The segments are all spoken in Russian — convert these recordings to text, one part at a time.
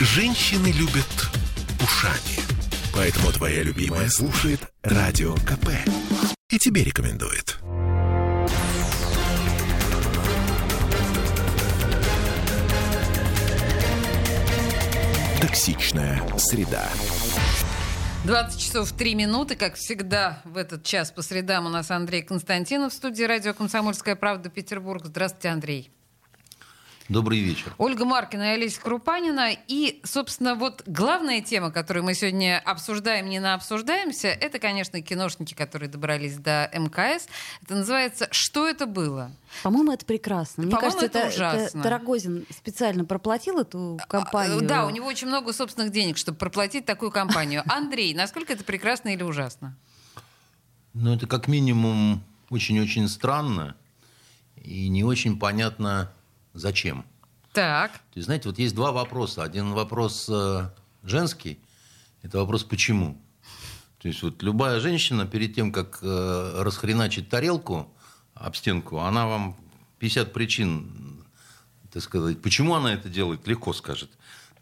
Женщины любят ушами. Поэтому твоя любимая слушает Радио КП. И тебе рекомендует. Токсичная среда. 20 часов 3 минуты, как всегда, в этот час по средам у нас Андрей Константинов в студии радио «Комсомольская правда» Петербург. Здравствуйте, Андрей. Добрый вечер. Ольга Маркина и Олеся Крупанина. И, собственно, вот главная тема, которую мы сегодня обсуждаем, не на обсуждаемся, это, конечно, киношники, которые добрались до МКС. Это называется «Что это было?». По-моему, это прекрасно. Мне По-моему, кажется, это это, ужасно. это Рогозин специально проплатил эту компанию. А, Да, у него очень много собственных денег, чтобы проплатить такую компанию. Андрей, насколько это прекрасно или ужасно? Ну, это как минимум очень-очень странно и не очень понятно, зачем. Так. То есть, знаете, вот есть два вопроса. Один вопрос э, женский, это вопрос «почему?». То есть вот любая женщина перед тем, как э, расхреначить тарелку об стенку, она вам 50 причин, так сказать, почему она это делает, легко скажет.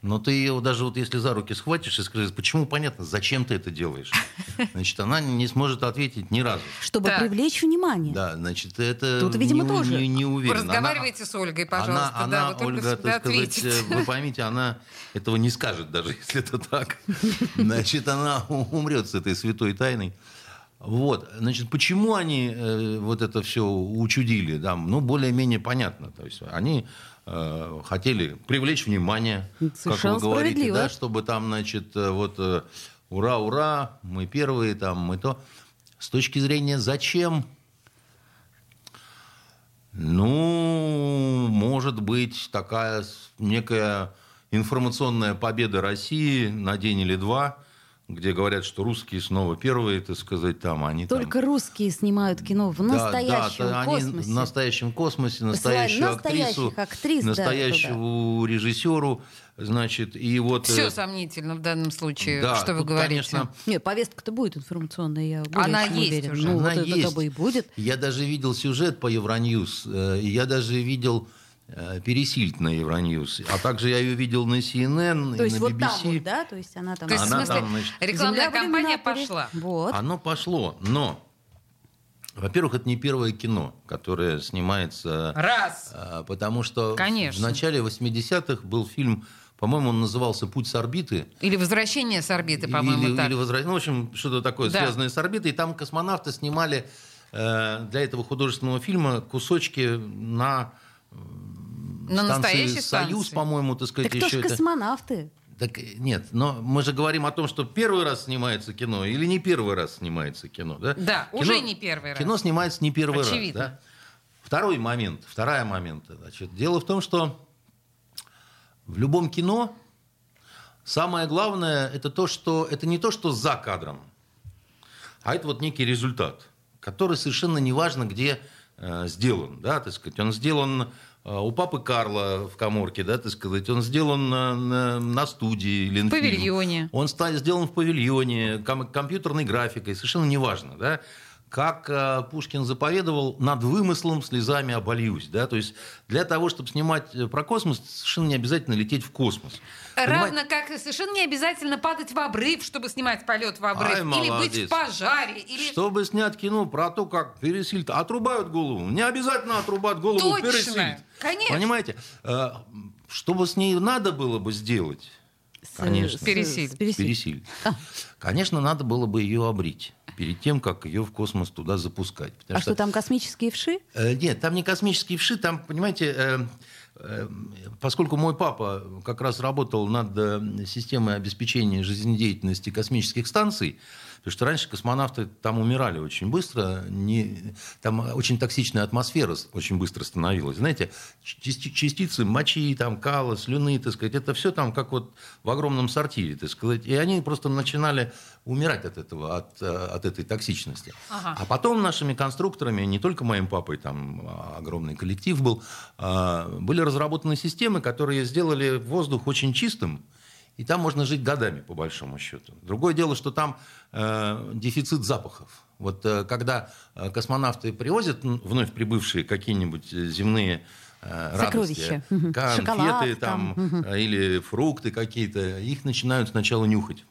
Но ты ее даже вот если за руки схватишь и скажешь, почему, понятно, зачем ты это делаешь, значит, она не сможет ответить ни разу. Чтобы Так. привлечь внимание. Да, значит, это Тут, видимо, не, тоже. не, не уверен. Она- Разговаривайте с Ольгой, пожалуйста. Она, да, она, вот Ольга так сказать, ответит. э, вы поймите, она этого не скажет, даже если это так. Значит, она умрет с этой святой тайной. Вот, значит, почему они э, вот это все учудили, да, ну, более-менее понятно. То есть они э, хотели привлечь внимание, как Совершенно вы говорите, да, чтобы там, значит, э, вот э, ура, ура, мы первые, там, мы то. С точки зрения зачем, ну, может быть, такая некая информационная победа России на день или два, где говорят, что русские снова первые, так сказать, там они там- Только русские снимают кино в Да, настоящем да, они космосе. в настоящем космосе, настоящую настоящих актрису, актрис, да, настоящему режиссеру, значит, и вот... Все э, сомнительно в данном случае, да, что вы тут, говорите. конечно, Нет, повестка-то будет информационная, я более Она чем есть уверена. уже. Ну, Она вот это есть. бы и будет. Я даже видел сюжет по Евроньюз, э, я даже видел Пересильд на Евроньюз, а также я ее видел на CNN То и есть на вот там BBC. вот, да? То есть она там... То есть, в Она смысле, там, значит, рекламная в кампания пошла. Вот. Оно пошло, но, во-первых, это не первое кино, которое снимается, Раз. э, потому что Конечно. в начале 80-х был фильм, по-моему, он назывался «Путь с орбиты», Или возвращение с орбиты, по-моему, или, так. или возра- ну, в общем, что-то такое Да. связанное с орбитой. И там космонавты снимали э, для этого художественного фильма кусочки на На станции «Союз», станции. по-моему, так сказать, Так кто еще же это. космонавты? Так э, нет, но мы же говорим о том, что первый раз снимается кино или не первый раз снимается кино, да? Да, уже не первый раз. Кино снимается не первый Очевидно. раз, да? Второй момент, вторая момент, значит, дело в том, что в любом кино самое главное это то, что это не то, что за кадром, а это вот некий результат, который совершенно неважно, где э, сделан, да, так сказать. Он сделан у папы Карла в коморке, да, так сказать. Он сделан на, на, на студии или В павильоне. Он ста- сделан в павильоне, ком- компьютерной графикой, совершенно неважно, да. Как э, Пушкин заповедовал, над вымыслом слезами обольюсь, да, то есть для того, чтобы снимать э, про космос, совершенно не обязательно лететь в космос. Равно как совершенно не обязательно падать в обрыв, чтобы снимать полет в обрыв. Ай, или быть в пожаре. Или... Чтобы снять кино про то, как Пересильд отрубают голову, не обязательно отрубать голову Точно. Пересильд. Конечно. Понимаете? Э, Чтобы с ней надо было бы сделать, С- Конечно. с- Пересиль. Пересиль. Пересильд, конечно, надо было бы ее обрить перед тем, как ее в космос туда запускать. Потому А что там космические вши? Э, Нет, там не космические вши, там, понимаете, э, э, поскольку мой папа как раз работал над э, системой обеспечения жизнедеятельности космических станций, потому что раньше космонавты там умирали очень быстро, не, там очень токсичная атмосфера очень быстро становилась. Знаете, части- частицы мочи, там, кала, слюны, так сказать, это все там как вот в огромном сортире, так сказать. И они просто начинали умирать от этого, от, э, от этой токсичности. Ага. А потом нашими конструкторами, не только моим папой, там а, огромный коллектив был, а, были разработаны системы, которые сделали воздух очень чистым, и там можно жить годами, по большому счету. Другое дело, что там э, дефицит запахов. Вот э, когда э, космонавты привозят вновь прибывшие какие-нибудь э, земные э, радости. Конфеты Шоколад там, там. э, или фрукты какие-то, их начинают сначала нюхать.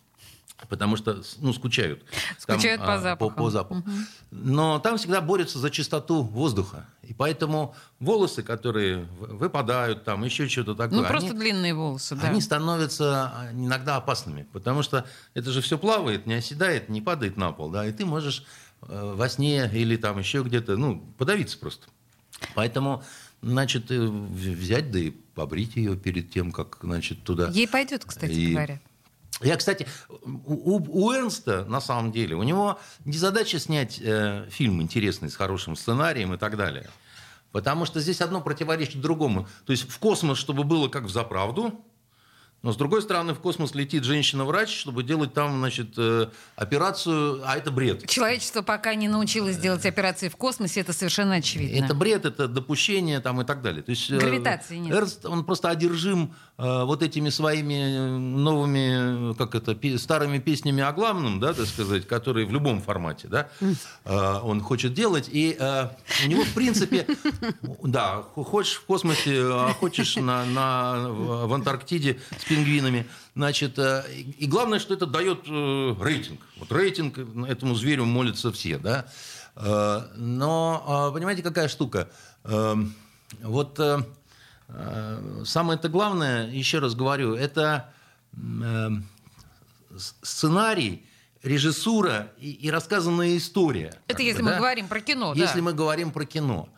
Потому что, ну, скучают. Там, Скучают по а, запаху. По, запаху. Но там всегда борются за чистоту воздуха. И поэтому волосы, которые выпадают, там еще что-то такое, Ну, просто они, длинные волосы, да. они становятся а, иногда опасными. Потому что это же все плавает, не оседает, не падает на пол. Да, и ты можешь э, во сне или там еще где-то, ну, подавиться просто. Поэтому, значит, э, взять да и побрить ее перед тем, как, значит, туда... Ей пойдет, кстати И- говоря. Я, кстати, у, у- Эрнста, на самом деле, у него не задача снять э, фильм интересный, с хорошим сценарием и так далее. Потому что здесь одно противоречит другому. То есть в космос, чтобы было как в заправду, но с другой стороны в космос летит женщина-врач, чтобы делать там, значит, э, операцию, а это бред. Человечество пока не научилось делать операции в космосе, это совершенно очевидно. Это бред, это допущение там, и так далее. То есть, э, Гравитации нет. Эрнст, он просто одержим э, вот этими своими э, новыми, э, как это, старыми песнями о главном, да, так сказать, которые в любом формате, да, э, он хочет делать. И э, у него, в принципе, да, хочешь в космосе, а хочешь на, на, в Антарктиде с пингвинами. Значит, э, и главное, что это дает э, рейтинг. Вот рейтинг э, этому зверю молятся все, да. Э, Но, э, понимаете, какая штука? Э, Вот э, э, самое-то главное, еще раз говорю, это э, сценарий, режиссура и, и рассказанная история. Это если бы, мы да? говорим про кино, да. Если мы говорим про кино.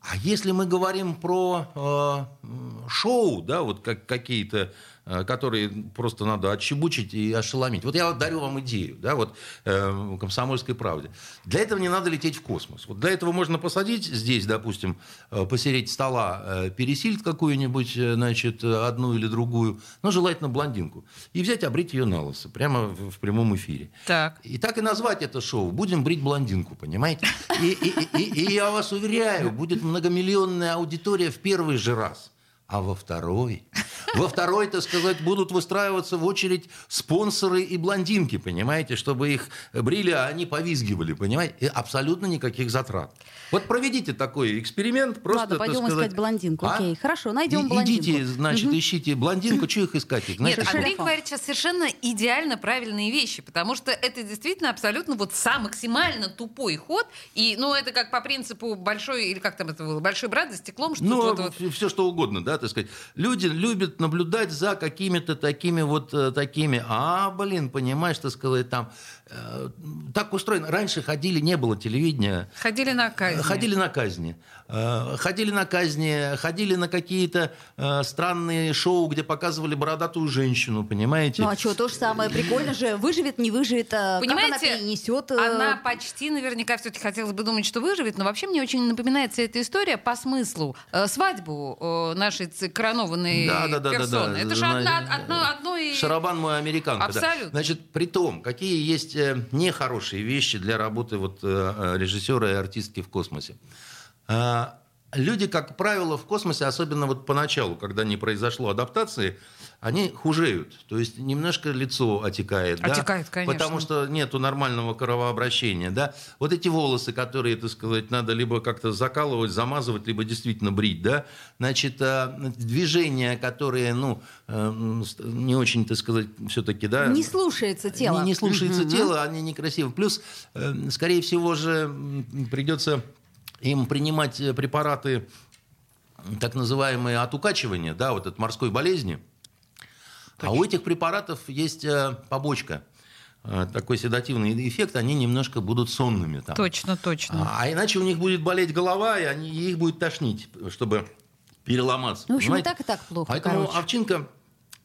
А если мы говорим про э, шоу, да, вот как какие-то, э, которые просто надо отчебучить и ошеломить. Вот я дарю вам идею, да, вот э, в «Комсомольской правде». Для этого не надо лететь в космос. Вот для этого можно посадить здесь, допустим, э, посереть стола э, пересильд какую-нибудь, э, значит, э, одну или другую, но желательно блондинку, и взять, обрить ее на лысо, прямо в, в прямом эфире. Так. И так и назвать это шоу. Будем брить блондинку, понимаете? И, и- и- и я вас уверяю, будет многомиллионная аудитория в первый же раз. А во второй? Во второй, так сказать, будут выстраиваться в очередь спонсоры и блондинки, понимаете, чтобы их брили, а они повизгивали, понимаете? И абсолютно никаких затрат. Вот проведите такой эксперимент, просто, Ладно, пойдем сказать... искать блондинку. А? Окей, хорошо, найдем И- блондинку. Идите, значит, ищите блондинку, что их искать? Их, Нет, Андрей говорит сейчас совершенно идеально правильные вещи, потому что это действительно абсолютно вот сам максимально тупой ход, и, ну, это как по принципу большой, или как там это было, большой брат за стеклом, что Ну, вот, вот- все, что угодно, да, так сказать. Люди любят наблюдать за какими-то такими вот э, такими. А, блин, понимаешь, так сказать, там так устроено. Раньше ходили, не было телевидения. ходили на казнь. Ходили на казни. Э, Ходили на казни, ходили на какие-то э, странные шоу, где показывали бородатую женщину, понимаете? Ну а что, то же самое. Прикольно же. Выживет, не выживет. Понимаете, как она перенесет. э, Она почти наверняка все-таки хотелось бы думать, что выживет, но вообще мне очень напоминает вся эта история по смыслу. Э, свадьбу э, нашей коронованной Да, да, да, да, персоны. да. Это же одна- одно, одно и... Шарабан мой американка. да. Абсолютно. Значит, при том, какие есть э, нехорошие вещи для работы вот, э, э, режиссера и артистки в космосе. Люди, как правило, в космосе, особенно вот поначалу, когда не произошло адаптации, они хужеют. То есть немножко лицо отекает. да, Отекает, конечно. Потому что нету нормального кровообращения. Да? Вот эти волосы, которые, так сказать, надо либо как-то закалывать, замазывать, либо действительно брить. Да? Значит, а, движения, которые, ну, э, не очень, так сказать, все-таки, да, Не слушается тело. не, не слушается тело, они некрасивы. Плюс, э, скорее всего же, придется им принимать препараты, так называемые от укачивания, да, вот от морской болезни. А у этих препаратов есть э, побочка. Э, Такой седативный эффект, они немножко будут сонными. Там. Точно, точно. А иначе у них будет болеть голова, и они, и их будет тошнить, чтобы переломаться. Ну, в общем, и понимаете? так, и так плохо, Поэтому короче. овчинка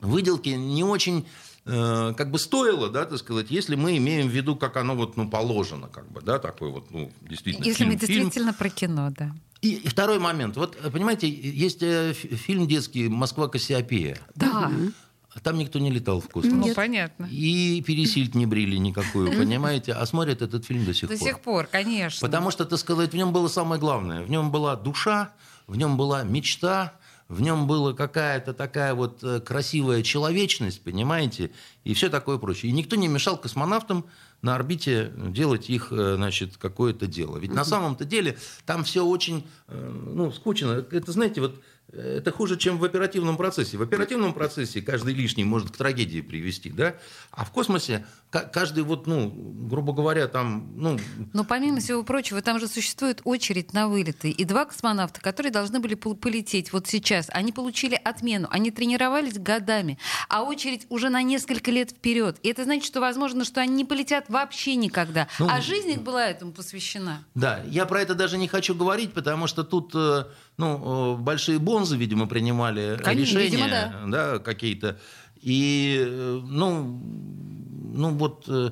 выделки не очень э, как бы стоило, да, так сказать, если мы имеем в виду, как оно вот, ну, положено, как бы, да, такой вот, ну, действительно, Если фильм, мы фильм. действительно про кино, да. И, и второй момент. Вот, э, понимаете, есть э, фи- фильм детский «Москва Кассиопея». Да, А Там никто не летал в космос. ну понятно. И пересильд не брили никакую, понимаете? А смотрят этот фильм до сих До пор. сих пор, конечно. Потому что, так сказать, в нем было самое главное. В нем была душа, в нем была мечта, в нем была какая-то такая вот э, красивая человечность, понимаете, и все такое прочее. И никто не мешал космонавтам на орбите делать их, э, значит, какое-то дело. Ведь на самом-то деле там все очень, э, ну, скучно. Это, знаете, вот это хуже, чем в оперативном процессе. В оперативном процессе каждый лишний может к трагедии привести, да? А в космосе каждый вот, ну, грубо говоря, там, ну, Но помимо всего прочего, там же существует очередь на вылеты. И два космонавта, которые должны были пол- полететь вот сейчас, они получили отмену. Они тренировались годами. А очередь уже на несколько лет вперед. И это значит, что возможно, что они не полетят вообще никогда. Ну, а жизнь их была этому посвящена. Да, я про это даже не хочу говорить, потому что тут э, ну, э, большие бонзы, видимо, принимали Конечно, решения видимо, да, какие-то. И, э, ну, ну вот, э,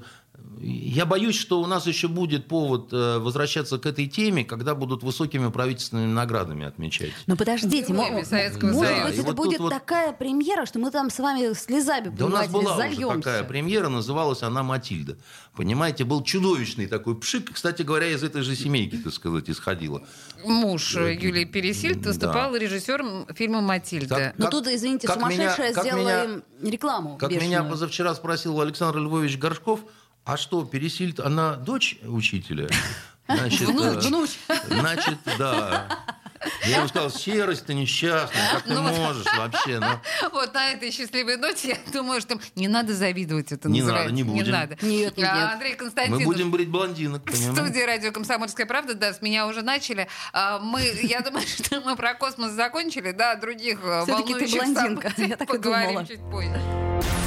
я боюсь, что у нас еще будет повод э, возвращаться к этой теме, когда будут высокими правительственными наградами отмечать. Но подождите, Героями мо- Советского может Союза. быть, это вот будет вот- такая премьера, что мы там с вами слезами, Да у нас была уже такая премьера, называлась она «Матильда». Понимаете, был чудовищный такой пшик, кстати говоря, из этой же семейки, так сказать, исходила. Муж э, Юлии Пересильд Да. выступал режиссером фильма «Матильда». Так, Но Как- тут, извините, как меня- сумасшедшая как сделала меня- им рекламу Как бешеную. меня позавчера спросил Александр Львович Горшков, а что, Пересильд, она дочь учителя? Значит, Внуч, э, внуч. Значит, да. Я ему сказал, серость ты несчастная, как ты Ну вот. можешь вообще? Ну, Вот на этой счастливой ноте, я думаю, что не надо завидовать это Не называется. надо, не будем. надо. Нет, нет, А, нет. Андрей мы Константинов. будем брить блондинок, В понимаете? студии радио «Комсомольская правда», да, с меня уже начали. А, Мы, я думаю, что мы про космос закончили, да, других э, волнующих блондинка, событиях я так и поговорим думала. чуть позже.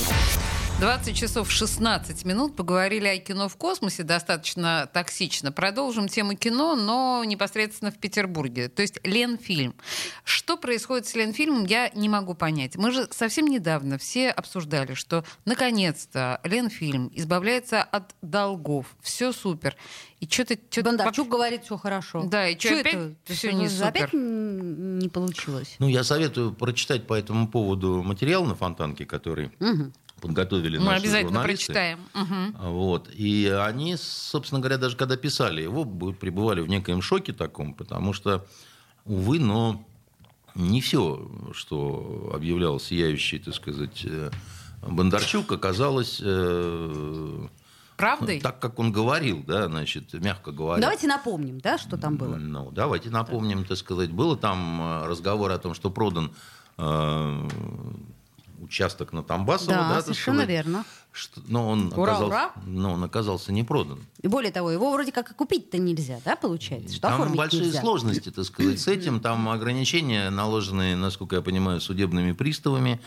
20 часов 16 минут. Поговорили о кино в космосе достаточно токсично. Продолжим тему кино, но непосредственно в Петербурге. То есть Ленфильм. Что происходит с Ленфильмом, я не могу понять. Мы же совсем недавно все обсуждали, что наконец-то Ленфильм избавляется от долгов. Все супер. И что-то... Бондарчук говорит, все хорошо. Да, и чё Чё опять это? всё Что, не Опять супер? м, не получилось. Ну, я советую прочитать по этому поводу материал на Фонтанке, который Мгм. Подготовили Мы наши обязательно журналисты. прочитаем. Мгм. Вот. И они, собственно говоря, даже когда писали его, пребывали в некоем шоке таком, потому что, увы, но не все, что объявлял сияющий, так сказать, э, Бондарчук, оказалось э, Правдой? так, как он говорил, да, значит, мягко говоря. Давайте напомним, да, что там было. Ну, давайте напомним, так сказать, было там э, разговор о том, что продан э, участок на Тамбасово, Да, да, совершенно сказать, верно. что- но он Ура, оказался, ура. но он оказался не продан. И более того, его вроде как и купить-то нельзя, да, получается? Что Там большие нельзя. сложности, так сказать, с этим. Там ограничения, наложенные, насколько я понимаю, судебными приставами.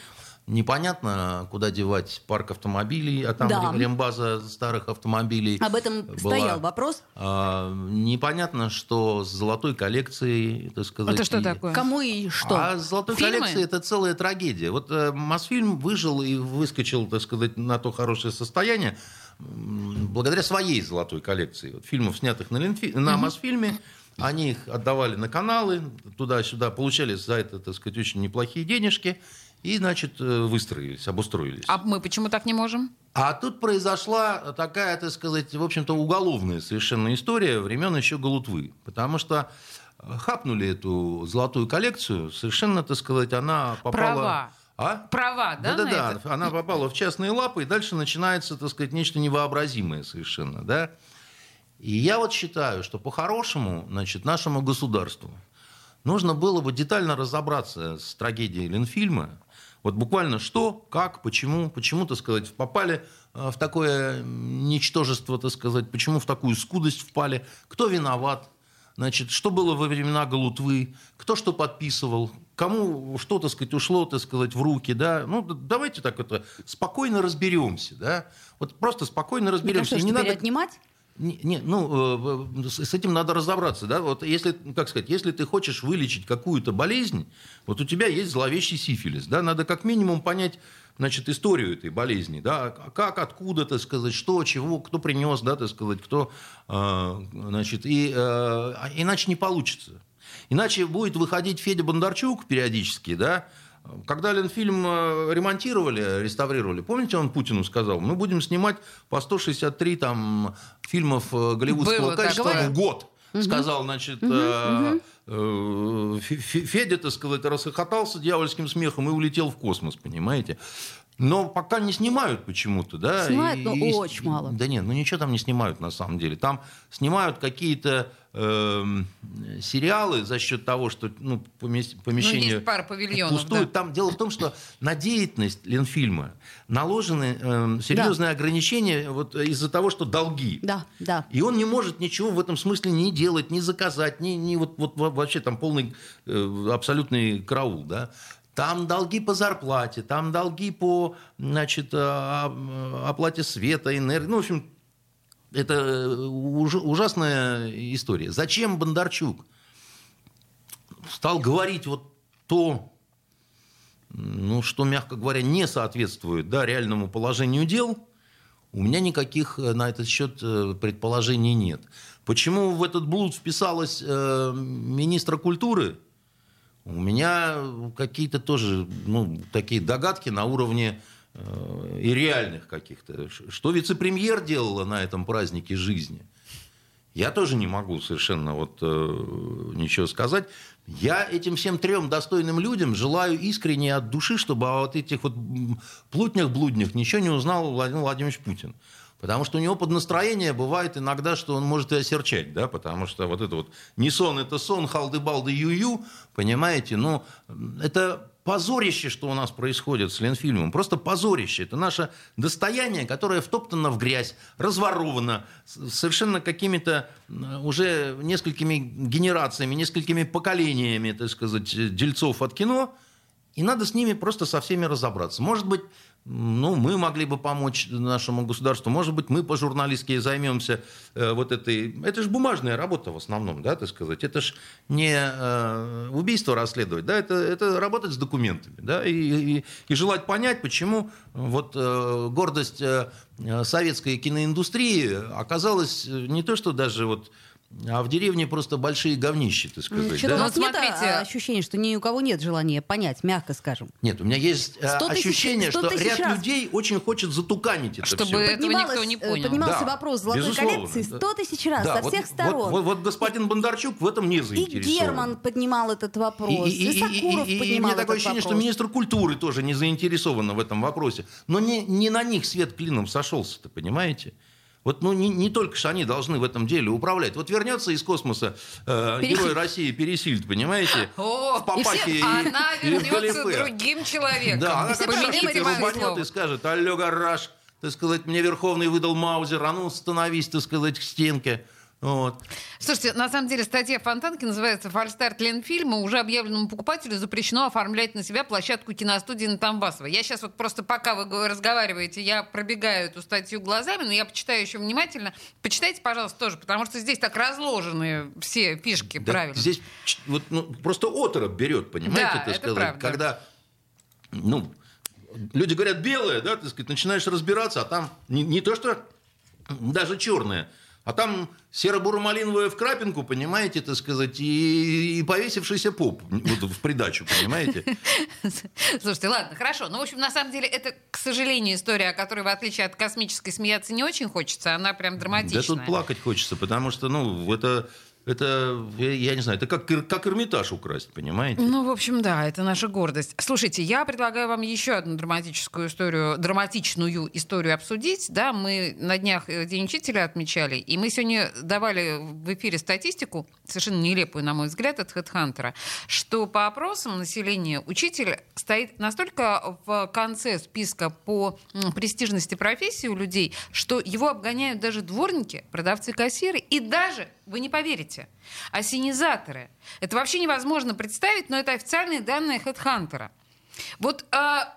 Непонятно, куда девать парк автомобилей, а там Да. рембаза старых автомобилей. Об этом была. стоял вопрос. А, непонятно, что с золотой коллекцией, так сказать. Это что и- такое? Кому и что? А с золотой Фильмы? коллекцией это целая трагедия. Вот э, Мосфильм выжил и выскочил, так сказать, на то хорошее состояние благодаря своей золотой коллекции. Вот фильмов, снятых на, Ленфи- на Мосфильме, они их отдавали на каналы, туда-сюда, получали за это, так сказать, очень неплохие денежки и, значит, э, выстроились, обустроились. А мы почему так не можем? А тут произошла такая, так сказать, в общем-то, уголовная совершенно история времен еще Галутвы. Потому что э, хапнули эту золотую коллекцию, совершенно, так сказать, она попала... Права. А? Права, да, Да-да-да, это? она попала в частные лапы, и дальше начинается, так сказать, нечто невообразимое совершенно, да. И я вот считаю, что по-хорошему, значит, нашему государству нужно было бы детально разобраться с трагедией Ленфильма. Вот буквально что, как, почему, почему, так сказать, попали э, в такое ничтожество, так сказать, почему в такую скудость впали, кто виноват, значит, что было во времена Галутвы, кто что подписывал, кому что, так сказать, ушло, так сказать, в руки, да. Ну, давайте так это спокойно разберемся, да. Вот просто спокойно разберемся. что ж, Не надо отнимать? Не, не, ну, э, с этим надо разобраться, да. Вот если, как сказать, если ты хочешь вылечить какую-то болезнь, вот у тебя есть зловещий сифилис, да, надо как минимум понять, значит, историю этой болезни, да, а как, откуда, так сказать, что, чего, кто принес, да, так сказать, кто, э, значит, и э, а иначе не получится. Иначе будет выходить Федя Бондарчук периодически, да, когда Ленфильм э, ремонтировали, реставрировали, помните, он Путину сказал, мы будем снимать по 163 там, фильмов э, голливудского Было качества такое. в год. Сказал, значит, э, э, Фе- Федя, так сказать, расхохотался дьявольским смехом и улетел в космос, понимаете? Но пока не снимают почему-то, да? Снимают, и- но и- очень мало. Да нет, ну ничего там не снимают на самом деле. Там снимают какие-то эм, сериалы за счет того, что ну, помес- помещение есть пара павильонов, пустует. да. Там дело в том, что на деятельность Ленфильма наложены эм, серьезные ограничения вот из-за того, что долги. Да, да. И он не может ничего в этом смысле не делать, не заказать, не, не вот, вот во- вообще там полный э, абсолютный караул, да. Там долги по зарплате, там долги по значит, э, а- оплате света, энергии. Ну, в общем, это уж- ужасная история. Зачем Бондарчук стал говорить вот то, ну, что, мягко говоря, не соответствует да, реальному положению дел, у меня никаких э, на этот счет э, предположений нет. Почему в этот блуд вписалась э, министра культуры? У меня какие-то тоже ну, такие догадки на уровне э, и реальных каких-то. Что вице-премьер делала на этом празднике жизни? Я тоже не могу совершенно вот э, ничего сказать. Я этим всем трем достойным людям желаю искренне от души, чтобы о вот этих вот плутнях-блуднях ничего не узнал Владимир Владимирович Путин. Потому что у него под настроение бывает иногда, что он может и осерчать, да, потому что вот это вот не сон, это сон, халды-балды, ю-ю, понимаете, ну, это позорище, что у нас происходит с Ленфильмом, просто позорище. Это наше достояние, которое втоптано в грязь, разворовано, совершенно какими-то м, уже несколькими генерациями, несколькими поколениями, так сказать, дельцов от кино, и надо с ними просто со всеми разобраться. Может быть, ну, мы могли бы помочь нашему государству. Может быть, мы по-журналистски займемся э, вот этой... Это же бумажная работа в основном, да, так сказать. Это же не э, убийство расследовать, да, это, это работать с документами, да, и, и- и желать понять, почему вот э, гордость э, советской киноиндустрии оказалась э, не то, что даже вот а в деревне просто большие говнищи, так сказать. Что-то да? у вас Ну, нет смотрите. а, ощущения, что ни у кого нет желания понять, мягко скажем. Нет, у меня есть э, 100 тысяч- ощущение, 100 что ряд раз. людей очень хочет затуканить это Чтобы всё. этого никто не Поднималось, понял. э, Поднимался Да, вопрос золотой безусловно, коллекции да. 100 тысяч раз Да, со вот- всех вот- сторон. Вот, вот господин Бондарчук в этом не и заинтересован. Герман поднимал этот вопрос, и, И, и- и- Сакуров и- и- и поднимал мне такое ощущение, вопрос. что министр культуры тоже не заинтересован в этом вопросе. Но не, не на них свет клином сошелся-то, понимаете? Вот ну, не, не только же они должны в этом деле управлять. Вот вернется из космоса э, Пересильд. герой России Пересильд, понимаете? О, в папахе и, она и в вернется галифе. другим человеком. Да, она все как шашки рубанет и скажет, алло, гараж, так сказать, мне Верховный выдал Маузер, а ну становись, так сказать, к стенке. Вот. Слушайте, на самом деле статья Фонтанки называется «Фальстарт Ленфильма. Уже объявленному покупателю запрещено оформлять на себя площадку киностудии на Тамбасово». Я сейчас вот просто пока вы го- разговариваете, я пробегаю эту статью глазами, но я почитаю еще внимательно. Почитайте, пожалуйста, тоже, потому что здесь так разложены все фишки, Да правильно. Здесь вот, ну, просто оторопь берет, понимаете, Да, это сказать. правда. Когда, ну, люди говорят белое, да, так сказать, начинаешь разбираться, а там не, не то, что даже черное, а там серо-буро-малиновое в крапинку, понимаете, так сказать, и, и повесившийся поп вот в придачу, понимаете. Слушайте, ладно, хорошо. Ну, в общем, на самом деле, это, к сожалению, история, о которой, в отличие от космической, смеяться не очень хочется. Она прям драматичная. Да тут плакать хочется, потому что, ну, это, это я, не знаю, это как, как Эрмитаж украсть, понимаете. Ну, в общем, да, это наша гордость. Слушайте, я предлагаю вам еще одну драматическую историю, драматичную историю обсудить. Да, мы на днях э, День учителя отмечали, и мы сегодня давали в эфире статистику, совершенно нелепую, на мой взгляд, от HeadHunter, что по опросам населения учитель стоит настолько в конце списка по престижности профессии у людей, что его обгоняют даже дворники, продавцы-кассиры и даже, вы не поверите, осенизаторы. Это вообще невозможно представить, но это официальные данные HeadHunter. Вот а,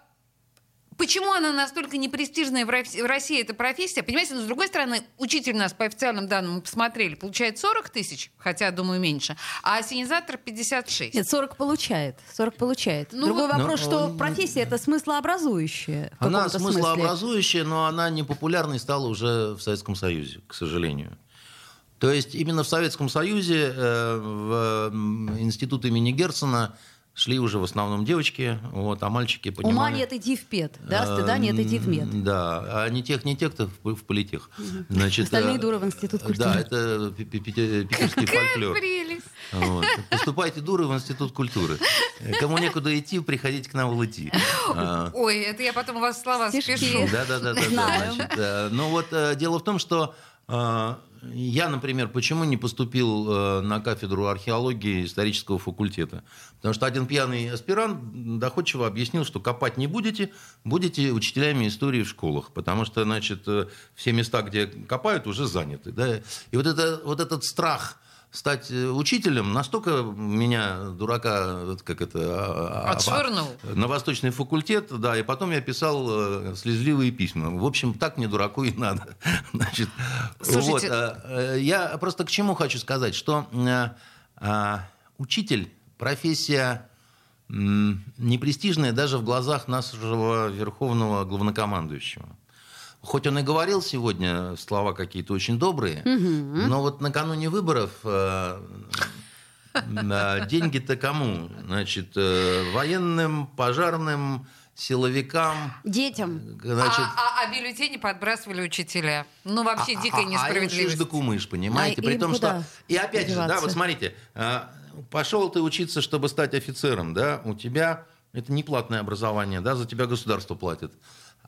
Почему она настолько непрестижная в Рос- в России, эта профессия? Понимаете, но с другой стороны, учитель нас по официальным данным мы посмотрели, получает 40 тысяч, хотя, думаю, меньше, а осенизатор 56. Нет, 40 получает. 40 получает. Ну, Другой но вопрос, что он- профессия это смыслообразующая. Она каком-то смысле. смыслообразующая, но она не популярной стала уже в Советском Союзе, к сожалению. То есть именно в Советском Союзе, э, в институт имени Герцена шли уже в основном девочки, вот, а мальчики понимали... Ума нет, иди в пед. Да, стыда нет, иди в мед. Да, а не тех, не тех, кто в, в политех. Значит, Остальные э, дуры в институт культуры. Да, это пи- пи- пи- питерский фольклор. Прелесть. Вот. Поступайте дуры в институт культуры. Кому некуда идти, приходите к нам в ЛИТИ. А, Ой, это я потом у вас слова спешу. да, да, да, да. Знаю. Значит, э, ну вот э, дело в том, что э, я, например, почему не поступил э, на кафедру археологии исторического факультета? Потому что один пьяный аспирант доходчиво объяснил, что копать не будете, будете учителями истории в школах, потому что, значит, э, все места, где копают, уже заняты. Да? И вот, это, вот этот страх стать э, учителем настолько меня, дурака, как это... а, а, Отшвырнул. на Восточный факультет, да, и потом я писал э, слезливые письма. В общем, так мне дураку и надо. Значит, Слушайте- вот, э, я просто к чему хочу сказать, что э, учитель профессия непрестижная даже в глазах нашего верховного главнокомандующего. Хоть он и говорил сегодня слова какие-то очень добрые, но вот накануне выборов э, да, деньги-то кому? Значит, э, военным, пожарным, силовикам. Детям. Значит, А, а- а бюллетени подбрасывали учителя. Ну, вообще а- дикая а- А им несправедливость. шиш да кумыш, понимаете? А При том, что... И опять же, да, деваться? вот смотрите, а, пошел ты учиться, чтобы стать офицером, да, у тебя это не платное образование, да, за тебя государство платит.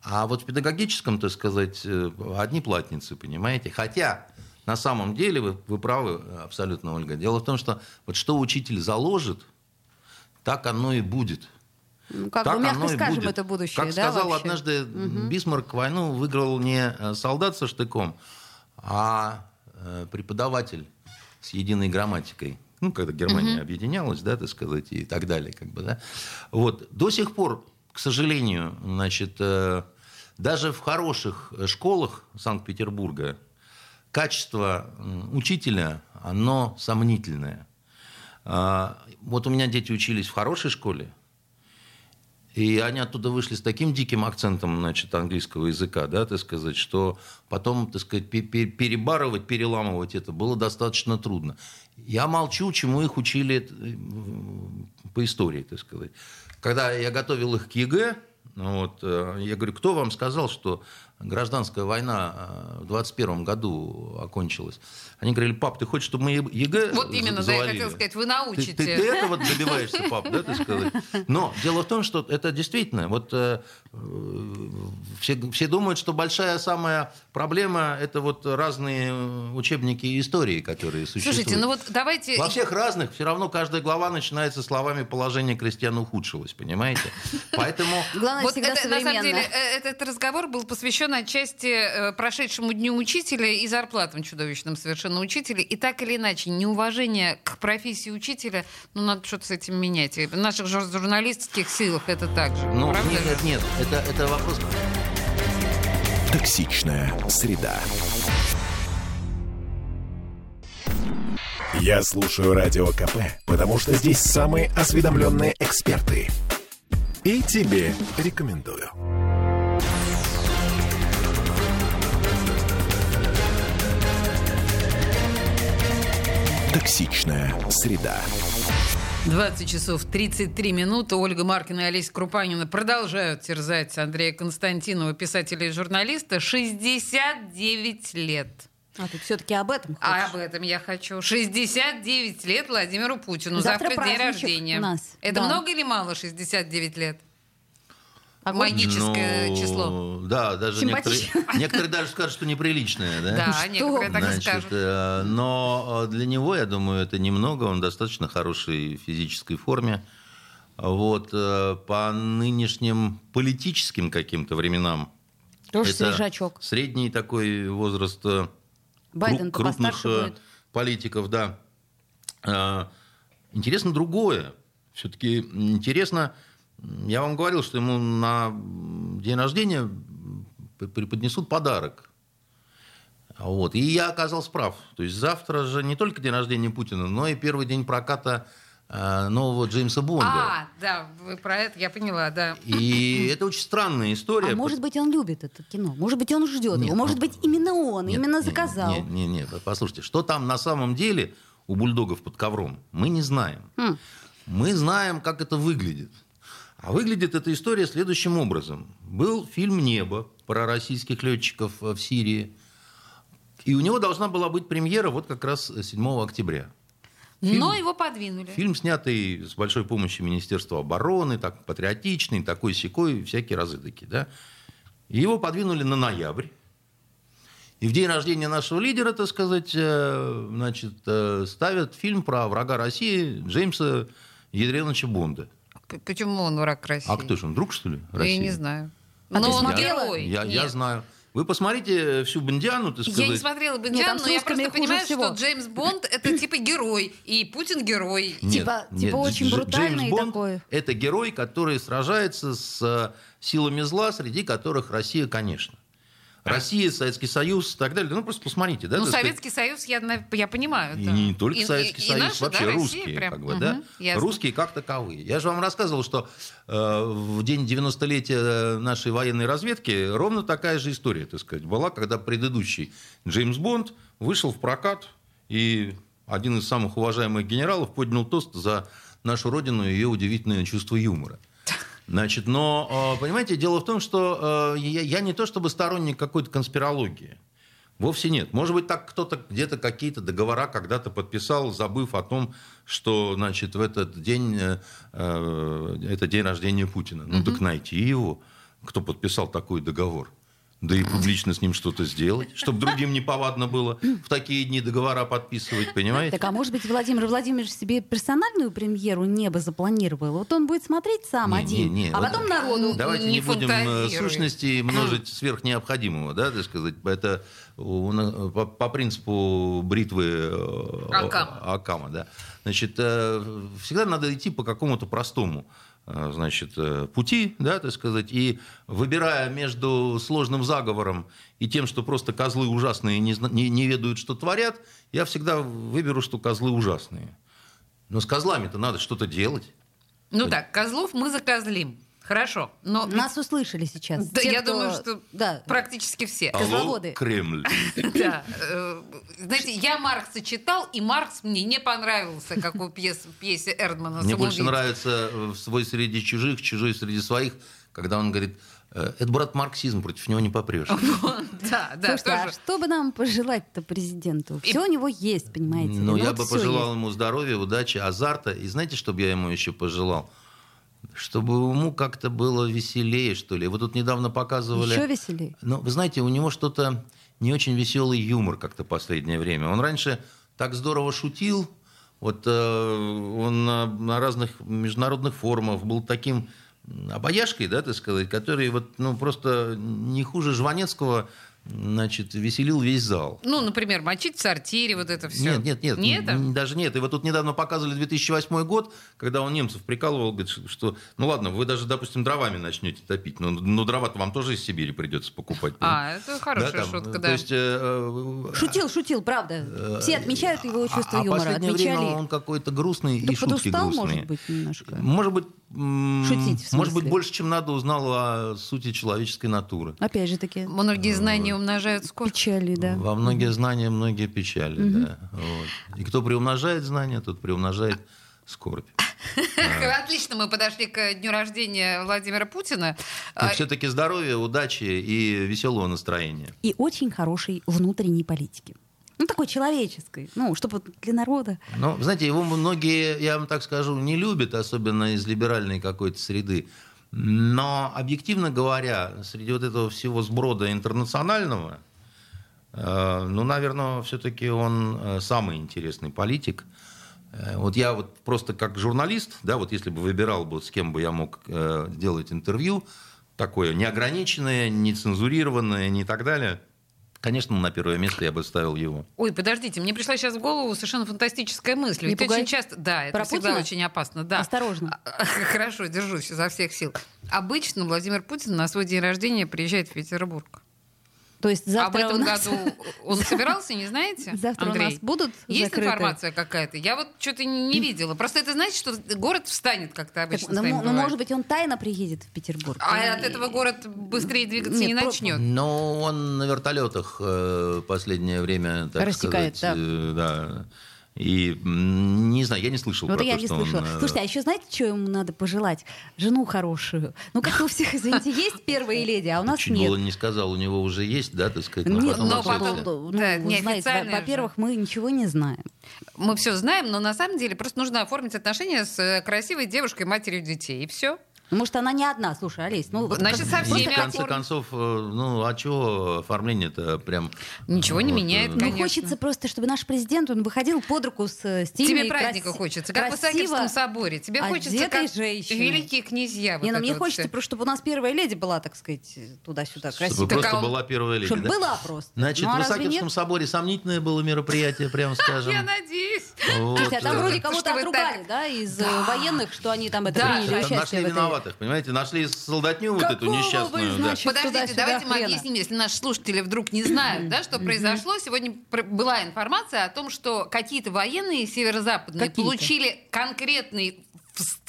А вот в педагогическом, так сказать, э, одни платницы, понимаете? Хотя на самом деле вы, вы правы абсолютно, Ольга. Дело в том, что вот что учитель заложит, так оно и будет. Ну, как Так бы, мягко скажем, будет. это будущее, Как да, сказал вообще? однажды Бисмарк, войну выиграл не э, солдат со штыком, а э, преподаватель с единой грамматикой. Ну, когда Германия объединялась, да, так сказать, и так далее, как бы, да. Вот. До сих пор, к сожалению, значит, э, даже в хороших э, школах Санкт-Петербурга качество учителя, оно сомнительное. А, Вот у меня дети учились в хорошей школе, и они оттуда вышли с таким диким акцентом, значит, английского языка, да, так сказать, что потом, так сказать, пе- пе- перебарывать, переламывать это было достаточно трудно. Я молчу, чему их учили э, по истории, так сказать. Когда я готовил их к ЕГЭ, вот, э, я говорю, кто вам сказал, что гражданская война э, в 21 году окончилась? Они говорили, пап, ты хочешь, чтобы мы ЕГЭ Вот именно, да, я завалили?» хотела сказать, вы Ты, научите. ты- ты этого добиваешься, пап, да, ты сказать? Но дело в том, что это действительно, вот все, все думают, что большая самая проблема это вот разные э, учебники истории, которые существуют. Слушайте, ну вот давайте... Во всех разных все равно каждая глава начинается словами «положение крестьян ухудшилось», понимаете? Поэтому... Главное, Вот всегда это, на самом современно. деле, э, этот разговор был посвящен отчасти э, прошедшему дню учителя и зарплатам чудовищным совершенно учителей. И так или иначе, неуважение к профессии учителя, ну, надо что-то с этим менять. И в наших жур- журналистских силах это так же. Ну, нет, нет, это, это вопрос... Токсичная среда. Я слушаю Радио КП, потому что здесь самые осведомленные эксперты. И тебе рекомендую. Токсичная среда. 20 часов 33 минуты. Ольга Маркина и Олеся Крупанина продолжают терзать Андрея Константинова, писателя и журналиста. 69 лет. А ты все-таки об этом А хочешь? об этом я хочу. 69 лет Владимиру Путину. Завтра Завтра, день рождения. у нас. Это Да. много или мало 69 лет? Огонь. Магическое Ну, число. Да, даже некоторые, некоторые даже скажут, что неприличное, да? Да, некоторые так и Значит, скажут. э, но э, для него, я думаю, это немного. Он в достаточно хорошей физической форме. Вот э, по нынешним политическим каким-то временам. Тоже это свежачок. Средний такой возраст э, Байден-то кру- крупных э, будет. политиков, да. Э, Интересно другое. Все-таки интересно, я вам говорил, что ему на день рождения преподнесут подарок. Вот. И я оказался прав. То есть завтра же не только день рождения Путина, но и первый день проката э, нового Джеймса Бонда. А, да, вы про это, я поняла, да. И это очень странная история. А может быть, он любит это кино? Может быть, он ждет Нет, его? Может ну, быть, именно он, Нет, именно нет, заказал? Нет, нет, нет, послушайте, что там на самом деле у бульдогов под ковром, мы не знаем. Хм. Мы знаем, как это выглядит. А выглядит эта история следующим образом. Был фильм «Небо» про российских летчиков э, в Сирии. И у него должна была быть премьера вот как раз 7 октября. Но его подвинули. Фильм, снятый с большой помощью Министерства обороны, так патриотичный, такой секой, всякие разы такие, да. Его подвинули на ноябрь. И в день рождения нашего лидера, так сказать, э, значит, э, ставят фильм про врага России Джеймса Ядреновича Бонда. Почему он враг России? А кто же он, друг, что ли, Я России? не знаю. А Но ты он герой. Я, я знаю. Вы посмотрите всю Бондиану, так сказать. Я не смотрела Нет, Бондиан, там с но я просто понимаю, всего. что Джеймс Бонд это типа герой, и Путин герой. Нет, Типа- нет, типа очень Дж- брутальный Джеймс Бонд такой. Это герой, который сражается с э, силами зла, среди которых Россия, конечно. Россия, Советский Союз и так далее. Ну, просто посмотрите. Да, ну, сказать. Советский Союз, я, я понимаю. И да. не только И- Советский и- и Союз, наши, вообще да, Россия русские, прям. как бы, Мгм, да, ясно. русские как таковые. Я же вам рассказывал, что э, в день 90-летия нашей военной разведки ровно такая же история, так сказать, была, когда предыдущий Джеймс Бонд вышел в прокат, и один из самых уважаемых генералов поднял тост за нашу родину и ее удивительное чувство юмора. Значит, но, э, понимаете, дело в том, что э, я, не то чтобы сторонник какой-то конспирологии. Вовсе нет. Может быть, так кто-то где-то какие-то договора когда-то подписал, забыв о том, что, значит, в этот день, э, э, это день рождения Путина. Ну, так найти его, кто подписал такой договор. Да и публично с ним что-то сделать, чтобы другим неповадно было в такие дни договора подписывать, понимаете? Так, а может быть, Владимир Владимирович себе персональную премьеру «Небо» запланировал? Вот он будет смотреть сам Не, один, не, не, а вот- потом народу. Давайте Не не, будем э, сущности множить сверх необходимого, да, так сказать. Это по, по принципу бритвы э, Акама. Акама, да. Значит, э, всегда надо идти по какому-то простому значит, э, пути, да, так сказать, и выбирая между сложным заговором и тем, что просто козлы ужасные не, не, не ведают, что творят, я всегда выберу, что козлы ужасные. Но с козлами-то надо что-то делать. Ну так, козлов мы закозлим. Хорошо. Но Нас услышали сейчас. Да, Те, я кто- думаю, что Да. практически все. Козловоды. Алло, Кремль. Да. э, Знаете, я Маркса читал, и Маркс мне не понравился, как у пьесе Эрдмана Мне больше нравится э, «Свой среди чужих, чужой среди своих», когда он говорит, «Э, это, брат, марксизм, против него не попрешь. Да, да, Слушайте, а что бы нам пожелать-то президенту? Все у него есть, понимаете? Ну, Ну, я вот бы пожелал есть. ему здоровья, удачи, азарта. И знаете, что бы я ему еще пожелал? Чтобы ему как-то было веселее, что ли. Вы тут недавно показывали... Еще веселее. Ну, вы знаете, у него что-то не очень веселый юмор как-то последнее время. Он раньше так здорово шутил. Вот э, он на, на разных международных форумах был таким обаяшкой, да, так сказать, который вот, ну, просто не хуже Жванецкого, значит, веселил весь зал. Ну, например, мочить в сортире, вот это все. Нет, нет, нет. Нет? н- Даже нет. И вот тут недавно показывали 2008 год, когда он немцев прикалывал, говорит, что- ну ладно, вы даже, допустим, дровами начнете топить, но, но дрова-то вам тоже из Сибири придется покупать. А, это хорошая Да, там, шутка, То да. есть, э, Шутил, шутил, правда. Все отмечают его чувство а, юмора. А последнее Отмечали. время он какой-то грустный Да и шутки грустные. может быть, немножко. Может быть, Шутить, в может быть, больше, чем надо, узнал о сути человеческой натуры. Опять же таки, Многие знания умножают скорость. печали, да. Во многие знания, многие печали. Да. Вот. И кто приумножает знания, тот приумножает скорбь. Отлично, мы подошли к дню рождения Владимира Путина. А, все-таки здоровья, удачи и веселого настроения. И очень хорошей внутренней политики. Ну, такой человеческой. Ну, чтобы для народа. Ну, знаете, его многие, я вам так скажу, не любят, особенно из либеральной какой-то среды. Но, объективно говоря, среди вот этого всего сброда интернационального, э, ну, наверное, все-таки он э, самый интересный политик. Э, Вот я вот просто как журналист, да, вот если бы выбирал бы, с кем бы я мог э, делать интервью, такое неограниченное, нецензурированное, не так далее, конечно, на первое место я бы ставил его. Ой, подождите, мне пришла сейчас в голову совершенно фантастическая мысль. Не Ведь пугай. очень часто, да, это Про всегда Путина? очень опасно, да. Осторожно. Хорошо, держусь изо всех сил. Обычно Владимир Путин на свой день рождения приезжает в Петербург. То есть а в завтра этом у нас... году он собирался, не знаете? Завтра Андрей? у нас будут Есть закрыты? информация какая-то? Я вот что-то не, не видела. Просто это значит, что город встанет, как-то Так, обычно ну, с нами ну, бывает. может быть, он тайно приедет в Петербург. А И- от этого город быстрее двигаться Нет, не про- начнет. Но он на вертолетах э, последнее время, так Рассекает, сказать, э, да. И не знаю, я не слышал Вот про я то, не что слышала. он... э, Слушайте, а еще знаете, что ему надо пожелать? Жену хорошую. Ну, как у всех, извините, есть первые леди, а у нас Чуть нет. было не сказал, у него уже есть, да, так сказать, Нет, потом но потом- ну, Да, знаете, во-первых, мы ничего не знаем. Мы все знаем, но на самом деле просто нужно оформить отношения с э, красивой девушкой, матерью детей. И все. Ну, Может, она не одна, слушай, Олесь. Ну, вот Значит, как- со Ну, всеми в конце оформим. концов, э, ну, а чего оформление-то прям... Ничего не вот, меняет, э, Ну, конечно. хочется просто, чтобы наш президент, он выходил под руку с э, стильной, Тебе праздника краси- хочется, как в Исаакиевском соборе. Тебе хочется, как женщиной. великие князья. вот Не, ну мне вот хочется, всё. просто, чтобы у нас первая леди была, так сказать, туда-сюда, Чтобы красивая. просто Так, а он- была первая леди, Чтобы да? была просто. Значит, ну, а в Исаакиевском соборе сомнительное было мероприятие, прямо скажем. Я надеюсь. Слушайте, а там вроде кого-то отругали, да, из э, военных, что они там это приняли да, Нашли участие этой... виноватых, понимаете? Нашли солдатню вот эту несчастную. Подождите, давайте мы объясним, если наши слушатели вдруг не знают, да, что произошло. Сегодня была информация о том, что какие-то военные северо-западные получили конкретный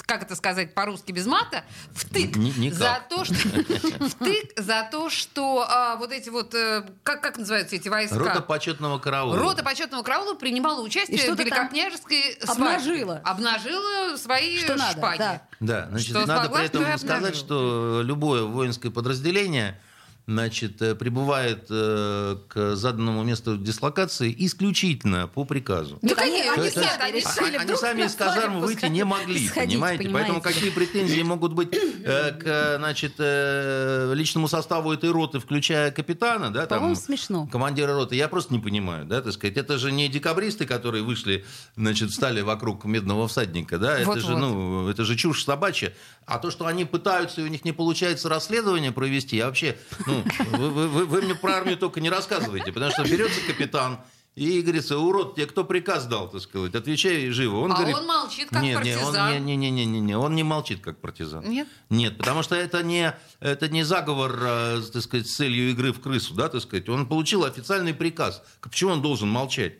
как это сказать по-русски без мата, втык Ни- никак. за то, что втык за то, что а, вот эти вот э, как как называются эти войска? Рота почетного караула. Рота почетного караула принимала участие в великокняжеской обнажила. Обнажила свои Что надо, шпаги. да. Да, значит, Что надо смогла, при этом сказать, что любое воинское подразделение значит, э, прибывает э, к заданному месту дислокации исключительно по приказу. Ну, Так они- они они То есть, сами решили они сами из казармы выйти не могли, сходить, понимаете? Поэтому понимаете? какие претензии могут быть э, к значит, э, личному составу этой роты, включая капитана, да, там, смешно. командира роты, я просто не понимаю, да, так сказать, это же не декабристы, которые вышли, значит, стали вокруг медного всадника, да, это Вот-вот. же, ну, это же чушь собачья. А то, что они пытаются, и у них не получается расследование провести, я вообще, ну, вы, вы- вы- вы мне про армию только не рассказывайте, потому что берется капитан, и говорится, урод, тебе кто приказ дал, так сказать, отвечай живо. Он А говорит, он молчит, как нет, партизан. Нет, не, не, не, не, не, он не молчит, как партизан. Нет? Нет, потому что это не, это не заговор, э, так сказать, с целью игры в крысу, да, так сказать. Он получил официальный приказ. Почему он должен молчать?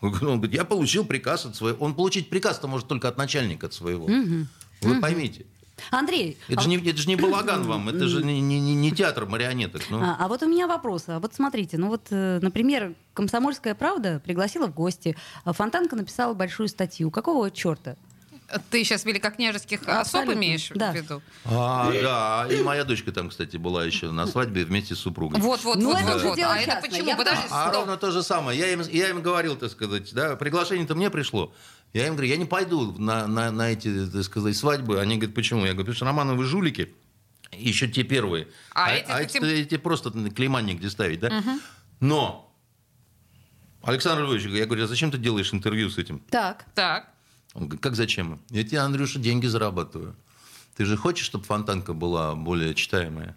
Он говорит, я получил приказ от своего... Он получить приказ-то может только от начальника от своего. Вы поймите. Андрей, Это а же, не, это же не балаган вам, это же не, не- не- не театр марионеток. Ну. А, а вот у меня вопрос. А вот смотрите, ну вот, э, например, «Комсомольская правда» пригласила в гости. а Фонтанка написала большую статью. Какого черта? Ты сейчас великокняжеских особ Абсолютно, имеешь да. в виду? А, да, и моя дочка там, кстати, была еще на свадьбе вместе с супругой. Вот, вот, Ну, вот, это вот, уже вот. дело А это частное. почему? Я Подожди, А стоп. ровно то же самое. Я им, я им говорил, так сказать, да, приглашение-то мне пришло. Я им говорю, я не пойду на, на, на эти, так сказать, свадьбы. Они говорят, почему? Я говорю, потому что Романовы жулики, еще те первые. А а эти-то а эти, эти просто клеймание где ставить, да? Но, Александр Львович, я говорю, а зачем ты делаешь интервью с этим? Так. Так. Он говорит, как зачем? Я тебе, Андрюша, деньги зарабатываю. Ты же хочешь, чтобы фонтанка была более читаемая?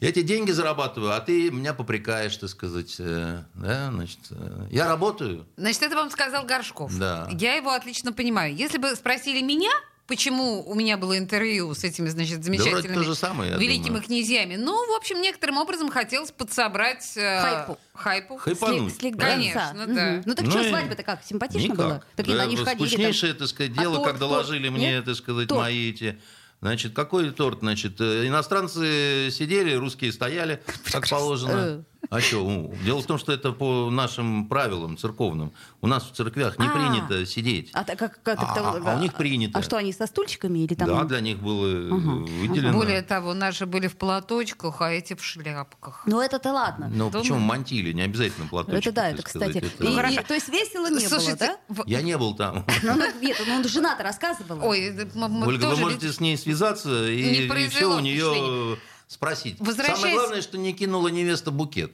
Я тебе деньги зарабатываю, а ты меня попрекаешь, так сказать. э, да, значит, э, я работаю. Значит, это вам сказал Горшков. Да. Я его отлично понимаю. Если бы спросили меня, почему у меня было интервью с этими, значит, замечательными то же самое, великими думаю. князьями, ну, в общем, некоторым образом хотелось подсобрать э, Хайпу. хайпу. Хайпануть. Сли- слегка. Конечно, Мгм. да. Ну так Ну что, и свадьба-то как, симпатично Никак. было? Так Да, они же ходили там. скучнейшее, так сказать, А дело, как доложили торт? мне, Нет? так сказать, мои эти... Значит, какой торт? Значит, э, иностранцы сидели, русские стояли, как положено. А что? Дело в том, что это по нашим правилам церковным. У нас в церквях не А. принято сидеть. А, так как, А- это- а у них принято. А что, они со стульчиками или там? Да, для них было э, выделено. Более того, наши были в платочках, а эти в шляпках. Ну это-то ладно. Ну, почему мантили, не обязательно платочек. это да, это, кстати. то есть весело не было, да? Я не был там. Ну, ну, нет, ну жена-то рассказывала. Ой, Ольга, вы можете с ней связаться и, все у нее спросить. Возвращаясь- Самое главное, что не кинула невеста букет.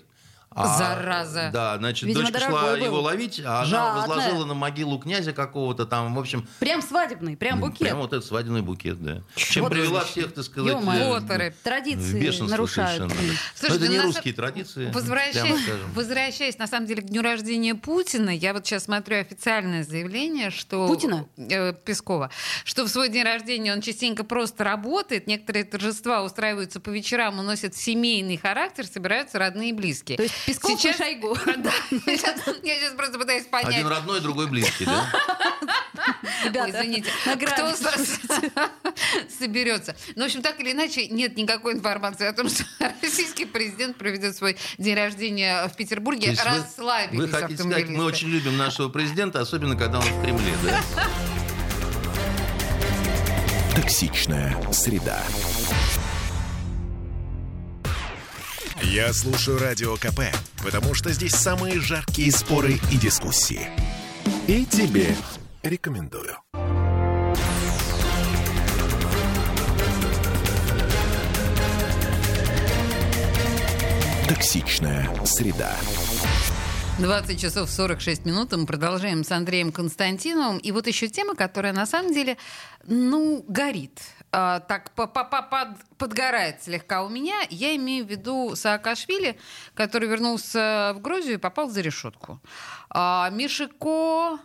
А, Зараза. Да, значит, Видимо, дочка шла был. его ловить, а она Жадная. возложила на могилу князя какого-то там, в общем, Прям свадебный, прям букет. прям вот этот свадебный букет, да. Чем Вот привела значит. всех, так сказать, Ё-моё. э, Традиции бешенство нарушают. совершенно. Но Слушайте, это не ну, на русские традиции, Возвращаясь, скажем. возвращаясь, на самом деле, к дню рождения Путина, я вот сейчас смотрю официальное заявление, что... Путина? Э, Пескова. Что в свой день рождения он частенько просто работает, некоторые торжества устраиваются по вечерам, уносят семейный характер, собираются родные и близкие. То есть Песков и Шойгу. Да, я сейчас просто пытаюсь понять. Один родной, другой близкий, да? Ой, Ребята, извините, на кто соберется. Ну, в общем, так или иначе, нет никакой информации о том, что российский президент проведет свой день рождения в Петербурге. Расслабились Вы хотите сказать, мы очень любим нашего президента, особенно когда он в Кремле, да? Токсичная среда. Я слушаю Радио КП, потому что здесь самые жаркие споры и дискуссии. И тебе рекомендую. Токсичная среда. 20 часов 46 минут. Мы продолжаем с Андреем Константиновым. И вот еще тема, которая на самом деле, ну, горит. А, так по- по- по- под- подгорает слегка у меня. Я имею в виду Саакашвили, который вернулся в Грузию и попал за решетку. А, Мишико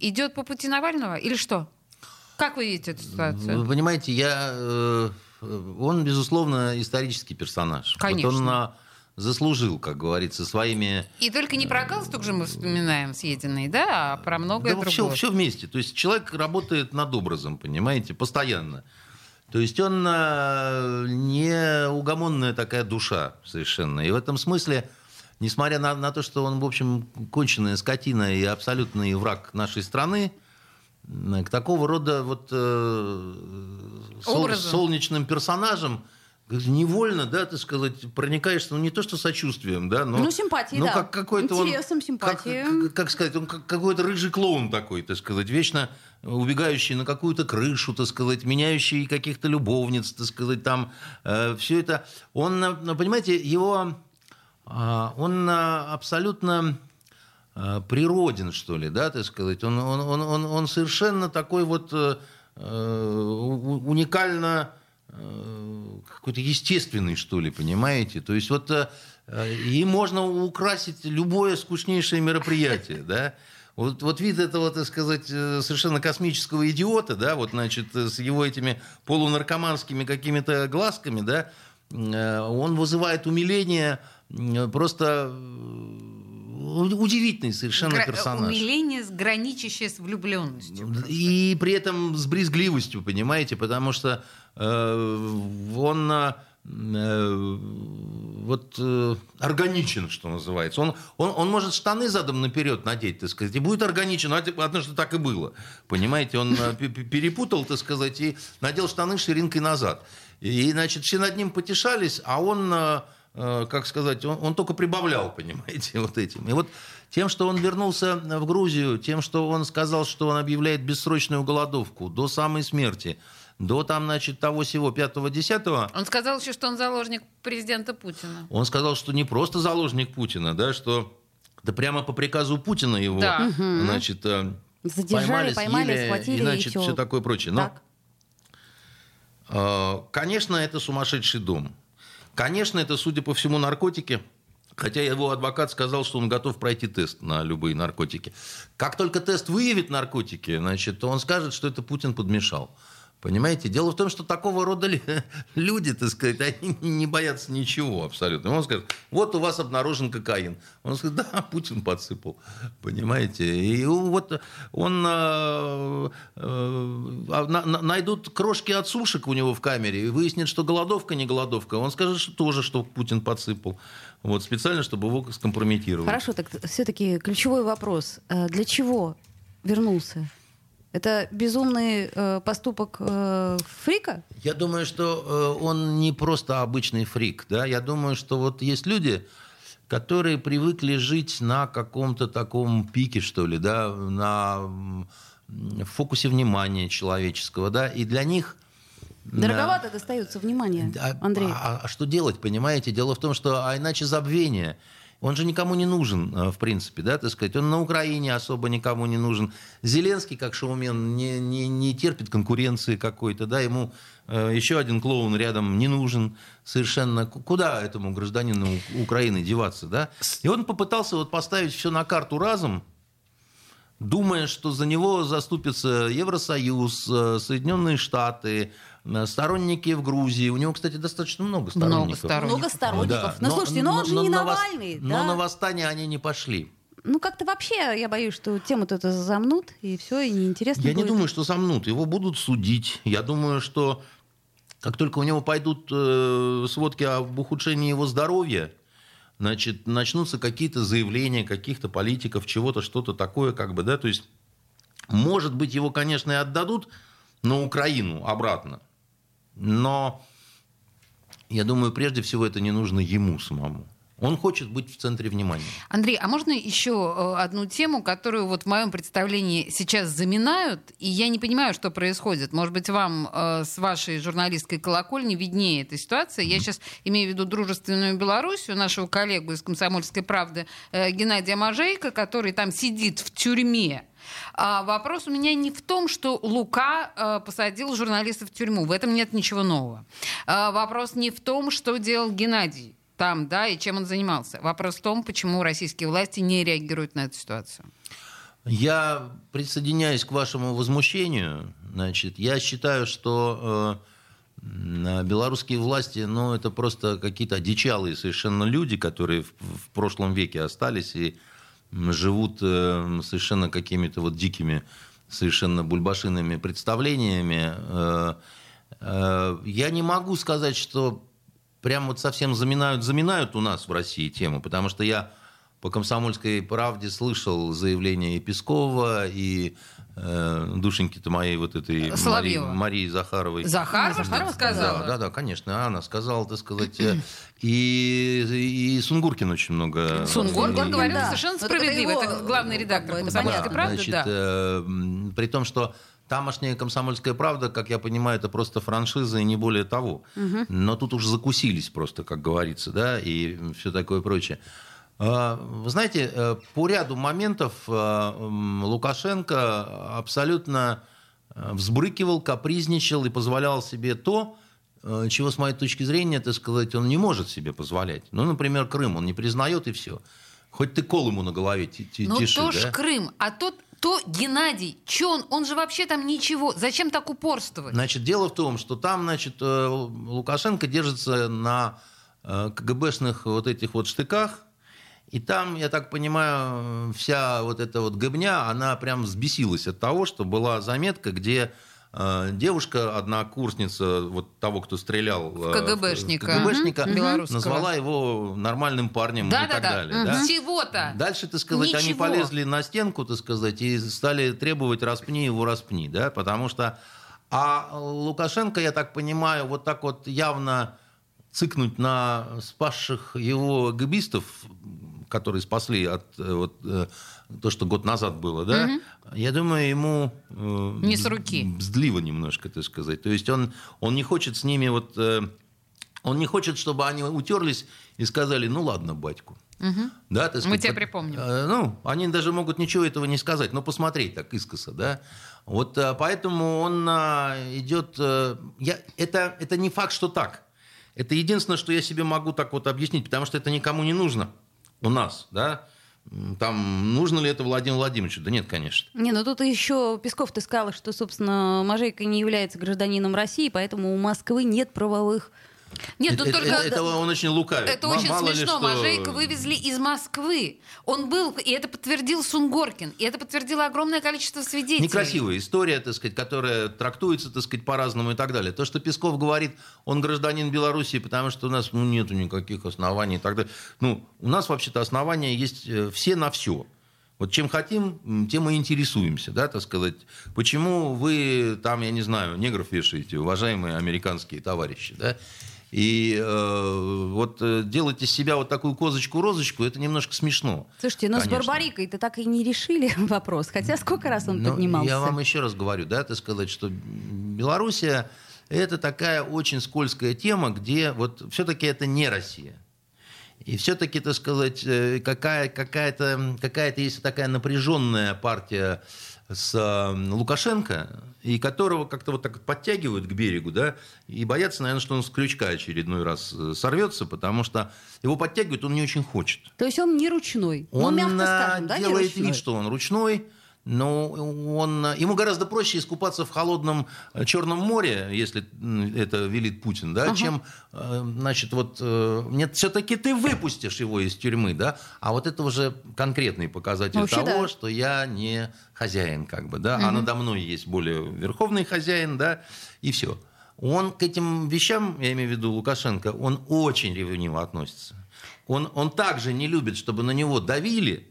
идет по пути Навального или что? Как вы видите эту ситуацию? Вы понимаете, я, э, он, безусловно, исторический персонаж. Конечно. Вот он заслужил, как говорится, своими... И только не про галстук же мы вспоминаем съеденный, да, а про многое Да, другое. все, вместе. То есть человек работает над образом, понимаете, постоянно. То есть он а, не угомонная такая душа совершенно. И в этом смысле, несмотря на, на то, что он, в общем, конченая скотина и абсолютный враг нашей страны, м, к такого рода вот э, сол- солнечным персонажам невольно, да, так сказать, проникаешься, ну, не то что сочувствием, да, но... Ну, симпатией, ну, да. как какой-то он- Интересом, как- симпатией. как, как сказать, он как какой-то рыжий клоун такой, так сказать, вечно убегающий на какую-то крышу, так сказать, меняющий каких-то любовниц, так сказать, там все это. Он, э, ну, понимаете, его, а, он э, абсолютно э, природен, что ли, да, так сказать. Он, он, он, он, он совершенно такой вот э, э, уникально э, какой-то естественный, что ли, понимаете? То есть вот э, э, им можно украсить любое скучнейшее мероприятие, да? Вот, вот вид этого, так сказать, э, совершенно космического идиота, да, вот, значит, э, с его этими полунаркоманскими какими-то глазками, да, э, он вызывает умиление э, просто э, удивительный совершенно Гра- персонаж. Умиление, граничащее с влюбленностью. И при этом с брезгливостью, понимаете, потому что э, он э, э, вот э, органичен, что называется. Он, он, он может штаны задом наперед надеть, так сказать, и будет органичен. А типа, Однажды так и было. Понимаете, он э, пе- пе- перепутал, так сказать, и надел штаны ширинкой назад. И, значит, все над ним потешались, а он, э, как сказать, он, он только прибавлял, понимаете, вот этим. И вот тем, что он вернулся в Грузию, тем, что он сказал, что он объявляет бессрочную голодовку до самой смерти, до там, значит, того всего 5-10, Он сказал еще, что он заложник президента Путина. он сказал, что не просто заложник Путина, да, что да прямо по приказу Путина его, Да. значит, э, Задержали, поймали, съели, схватили и, и значит, всё. все такое прочее. Но, Так. э, конечно, это сумасшедший дом. Конечно, это, судя по всему, наркотики. Хотя его адвокат сказал, что он готов пройти тест на любые наркотики. Как только тест выявит наркотики, значит, то он скажет, что это Путин подмешал. Понимаете? Дело в том, что такого рода люди, так сказать, они не боятся ничего абсолютно. Он скажет, вот у вас обнаружен кокаин. Он скажет, да, Путин подсыпал. Понимаете? И вот он... э, э, на- на- найдут крошки от сушек у него в камере и выяснит, что голодовка не голодовка. Он скажет, что тоже, что Путин подсыпал. Вот, специально, чтобы его скомпрометировать. Хорошо, так все-таки ключевой вопрос. Э, Для чего вернулся? Это безумный э, поступок э, фрика? Я думаю, что э, он не просто обычный фрик. Да? Я думаю, что вот есть люди, которые привыкли жить на каком-то таком пике, что ли, да, на в фокусе внимания человеческого, да, и для них... Дороговато достается внимание, А, Андрей. а- а что делать, понимаете? Дело в том, что а иначе забвение. Он же никому не нужен, э, в принципе, да, так сказать. Он на Украине особо никому не нужен. Зеленский, как шоумен, не, не, не терпит конкуренции какой-то, да, ему э, еще один клоун рядом не нужен совершенно. Куда этому гражданину Украины деваться, да? И он попытался вот поставить все на карту разом, думая, что за него заступится Евросоюз, э, Соединенные Штаты, Э, сторонники в Грузии. У него, кстати, достаточно много сторонников. Много сторонников. Много сторонников. Да. Ну, слушайте, но, он же не на Навальный. вос... да? Но на восстание они не пошли. Ну, как-то вообще, я боюсь, что тему-то это замнут, и все, и неинтересно Я будет. не думаю, что замнут. Его будут судить. Я думаю, что как только у него пойдут э, сводки об ухудшении его здоровья, значит, начнутся какие-то заявления каких-то политиков, чего-то, что-то такое, как бы, да, то есть, может быть, его, конечно, и отдадут на Украину обратно, но я думаю, прежде всего это не нужно ему самому. Он хочет быть в центре внимания. Андрей, а можно еще э, одну тему, которую вот в моем представлении сейчас заминают, и я не понимаю, что происходит. Может быть, вам э, с вашей журналистской колокольни виднее эта ситуация. Я сейчас имею в виду дружественную Белоруссию, нашего коллегу из «Комсомольской правды» э, Геннадия Мажейка, который там сидит в тюрьме. А вопрос у меня не в том, что Лука э, посадил журналиста в тюрьму. В этом нет ничего нового. А вопрос не в том, что делал Геннадий там, да, и чем он занимался. Вопрос в том, почему российские власти не реагируют на эту ситуацию. Я присоединяюсь к вашему возмущению. Значит, я считаю, что э, белорусские власти, ну, это просто какие-то одичалые совершенно люди, которые в, в прошлом веке остались и живут э, совершенно какими-то вот дикими, совершенно бульбашинными представлениями. Э, э, я не могу сказать, что прям вот совсем заминают, заминают у нас в России тему, потому что я по «Комсомольской правде» слышал заявление и Пескова, и э, душеньки-то моей вот этой Марии, Марии Захаровой. Захарова, Захарова сказала? Да, да, да, конечно. Она сказала, так сказать. Э, и, и Сунгуркин очень много... Сунгуркин говорил да. совершенно справедливо. Это, это главный редактор как бы, «Комсомольской да, правды», значит, да. э, при том, что Тамошняя комсомольская правда, как я понимаю, это просто франшиза и не более того. Угу. Но тут уже закусились просто, как говорится, да, и все такое прочее. А, вы знаете, э, по ряду моментов э, Лукашенко абсолютно э, взбрыкивал, капризничал и позволял себе то, чего, с моей точки зрения, так сказать, он не может себе позволять. Ну, например, Крым он не признает и все. Хоть ты кол ему на голове тиши, Ну, то ж да? Крым, а тот то Геннадий, че он, он же вообще там ничего, зачем так упорствовать? Значит, дело в том, что там, значит, Лукашенко держится на КГБшных вот этих вот штыках, и там, я так понимаю, вся вот эта вот гобня, она прям взбесилась от того, что была заметка, где э, девушка, однокурсница вот того, кто стрелял в КГБшника, в КГБшника угу. назвала его нормальным парнем да, и да, так да. далее. Угу. Да? Всего-то. Дальше, так сказать, Ничего. они полезли на стенку, так сказать, и стали требовать распни его, распни, да, потому что... А Лукашенко, я так понимаю, вот так вот явно цикнуть на спасших его габистов, которые спасли от вот, то, что год назад было, да, угу. я думаю, ему э, не с руки. бздливо немножко, так сказать. То есть он, он не хочет с ними вот... Э, он не хочет, чтобы они утерлись и сказали, ну ладно, батьку. Угу. Да, сказать, Мы тебя припомним. Э, ну, они даже могут ничего этого не сказать, но посмотреть так искоса, да. Вот э, поэтому он э, идет... Э, я, это, это не факт, что так. Это единственное, что я себе могу так вот объяснить, потому что это никому не нужно у нас, да. Там нужно ли это Владимиру Владимировичу? Да нет, конечно. Не, ну тут еще Песков ты сказал, что, собственно, Мажейка не является гражданином России, поэтому у Москвы нет правовых нет, это, тут только... это, это он очень лукавит. Это Мало очень смешно. что... Мажейка вывезли из Москвы. Он был, и это подтвердил Сунгоркин, и это подтвердило огромное количество свидетелей. Некрасивая история, так сказать, которая трактуется, так сказать, по-разному и так далее. То, что Песков говорит, он гражданин Белоруссии, потому что у нас ну, нету никаких оснований и так далее. Ну, у нас вообще-то основания есть все на все. Вот чем хотим, тем и интересуемся, да, так сказать. Почему вы там, я не знаю, негров вешаете, уважаемые американские товарищи, да? И э, вот делать из себя вот такую козочку-розочку, это немножко смешно. Слушайте, но конечно. с Барбарикой-то так и не решили вопрос. Хотя сколько раз он но поднимался? Я вам еще раз говорю, да, так сказать, что Белоруссия это такая очень скользкая тема, где вот все-таки это не Россия. И все-таки, так сказать, э, какая, какая-то, какая-то есть такая напряженная партия с Лукашенко, и которого как-то вот так подтягивают к берегу, да, и боятся, наверное, что он с крючка очередной раз э, сорвется, потому что его подтягивают, он не очень хочет. То есть он не ручной, он ну, мягко скажем, да, делает не вид, что он ручной, но он, ему гораздо проще искупаться в холодном э, Черном море, если это велит Путин, да, ага. чем, э, значит, вот, э, нет, все-таки ты выпустишь его из тюрьмы, да, а вот это уже конкретный показатель Вообще, того, да. что я не хозяин, как бы, да, угу. а надо мной есть более верховный хозяин, да, и все. Он к этим вещам, я имею в виду Лукашенко, он очень ревниво относится. Он, он также не любит, чтобы на него давили,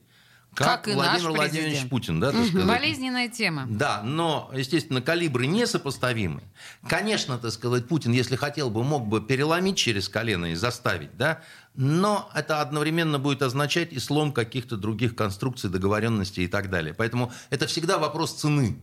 как, как и Владимир наш Владимирович президент. Путин, да, угу. Болезненная тема. Да, но, естественно, калибры несопоставимы. Конечно, так сказать, Путин, если хотел бы, мог бы переломить через колено и заставить, да, но это одновременно будет означать и слом каких-то других конструкций, договоренностей и так далее. Поэтому это всегда вопрос цены.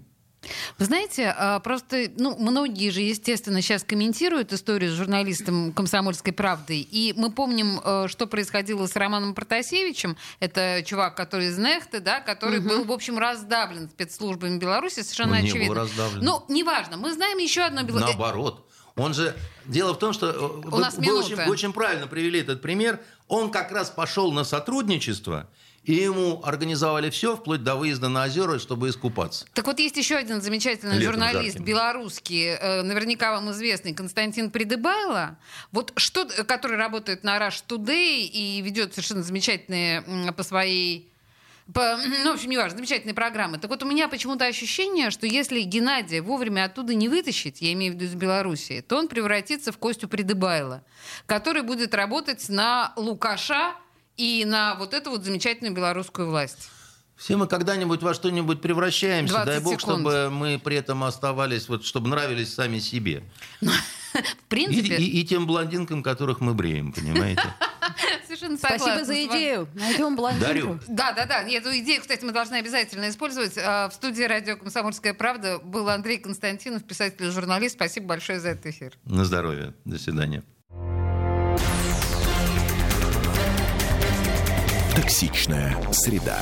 Вы знаете, а, просто, ну, многие же, естественно, сейчас комментируют историю с журналистом «Комсомольской правды», и мы помним, э, что происходило с Романом Протасевичем, это чувак, который из Нехты, да, который угу. был, в общем, раздавлен спецслужбами Беларуси, совершенно Он очевидно. Не был раздавлен. Ну, неважно, мы знаем еще одно... Наоборот. Он же... Дело в том, что э, У вы, нас вы очень, очень правильно привели этот пример. Он как раз пошел на сотрудничество и ему организовали все, вплоть до выезда на озера, чтобы искупаться. Так вот, есть еще один замечательный Летом журналист жарким. белорусский, э, наверняка вам известный, Константин Придыбайло, вот что, который работает на Rush Today и ведет совершенно замечательные по своей по, ну, в общем, неважно, замечательные программы. Так вот, у меня почему-то ощущение, что если Геннадия вовремя оттуда не вытащить, я имею в виду из Белоруссии, то он превратится в Костю Придыбайла, который будет работать на Лукаша и на вот эту вот замечательную белорусскую власть. Все мы когда-нибудь во что-нибудь превращаемся. Дай бог, секунд. чтобы мы при этом оставались, вот, чтобы нравились сами себе. В принципе... И, и, и тем блондинкам, которых мы бреем, понимаете? Совершенно согласна. Спасибо за идею. Найдем блондинку. Дарю. Да, да, да. Эту идею, кстати, мы должны обязательно использовать. А, в студии радио «Комсомольская правда» был Андрей Константинов, писатель и журналист. Спасибо большое за этот эфир. На здоровье. До свидания. Токсичная среда.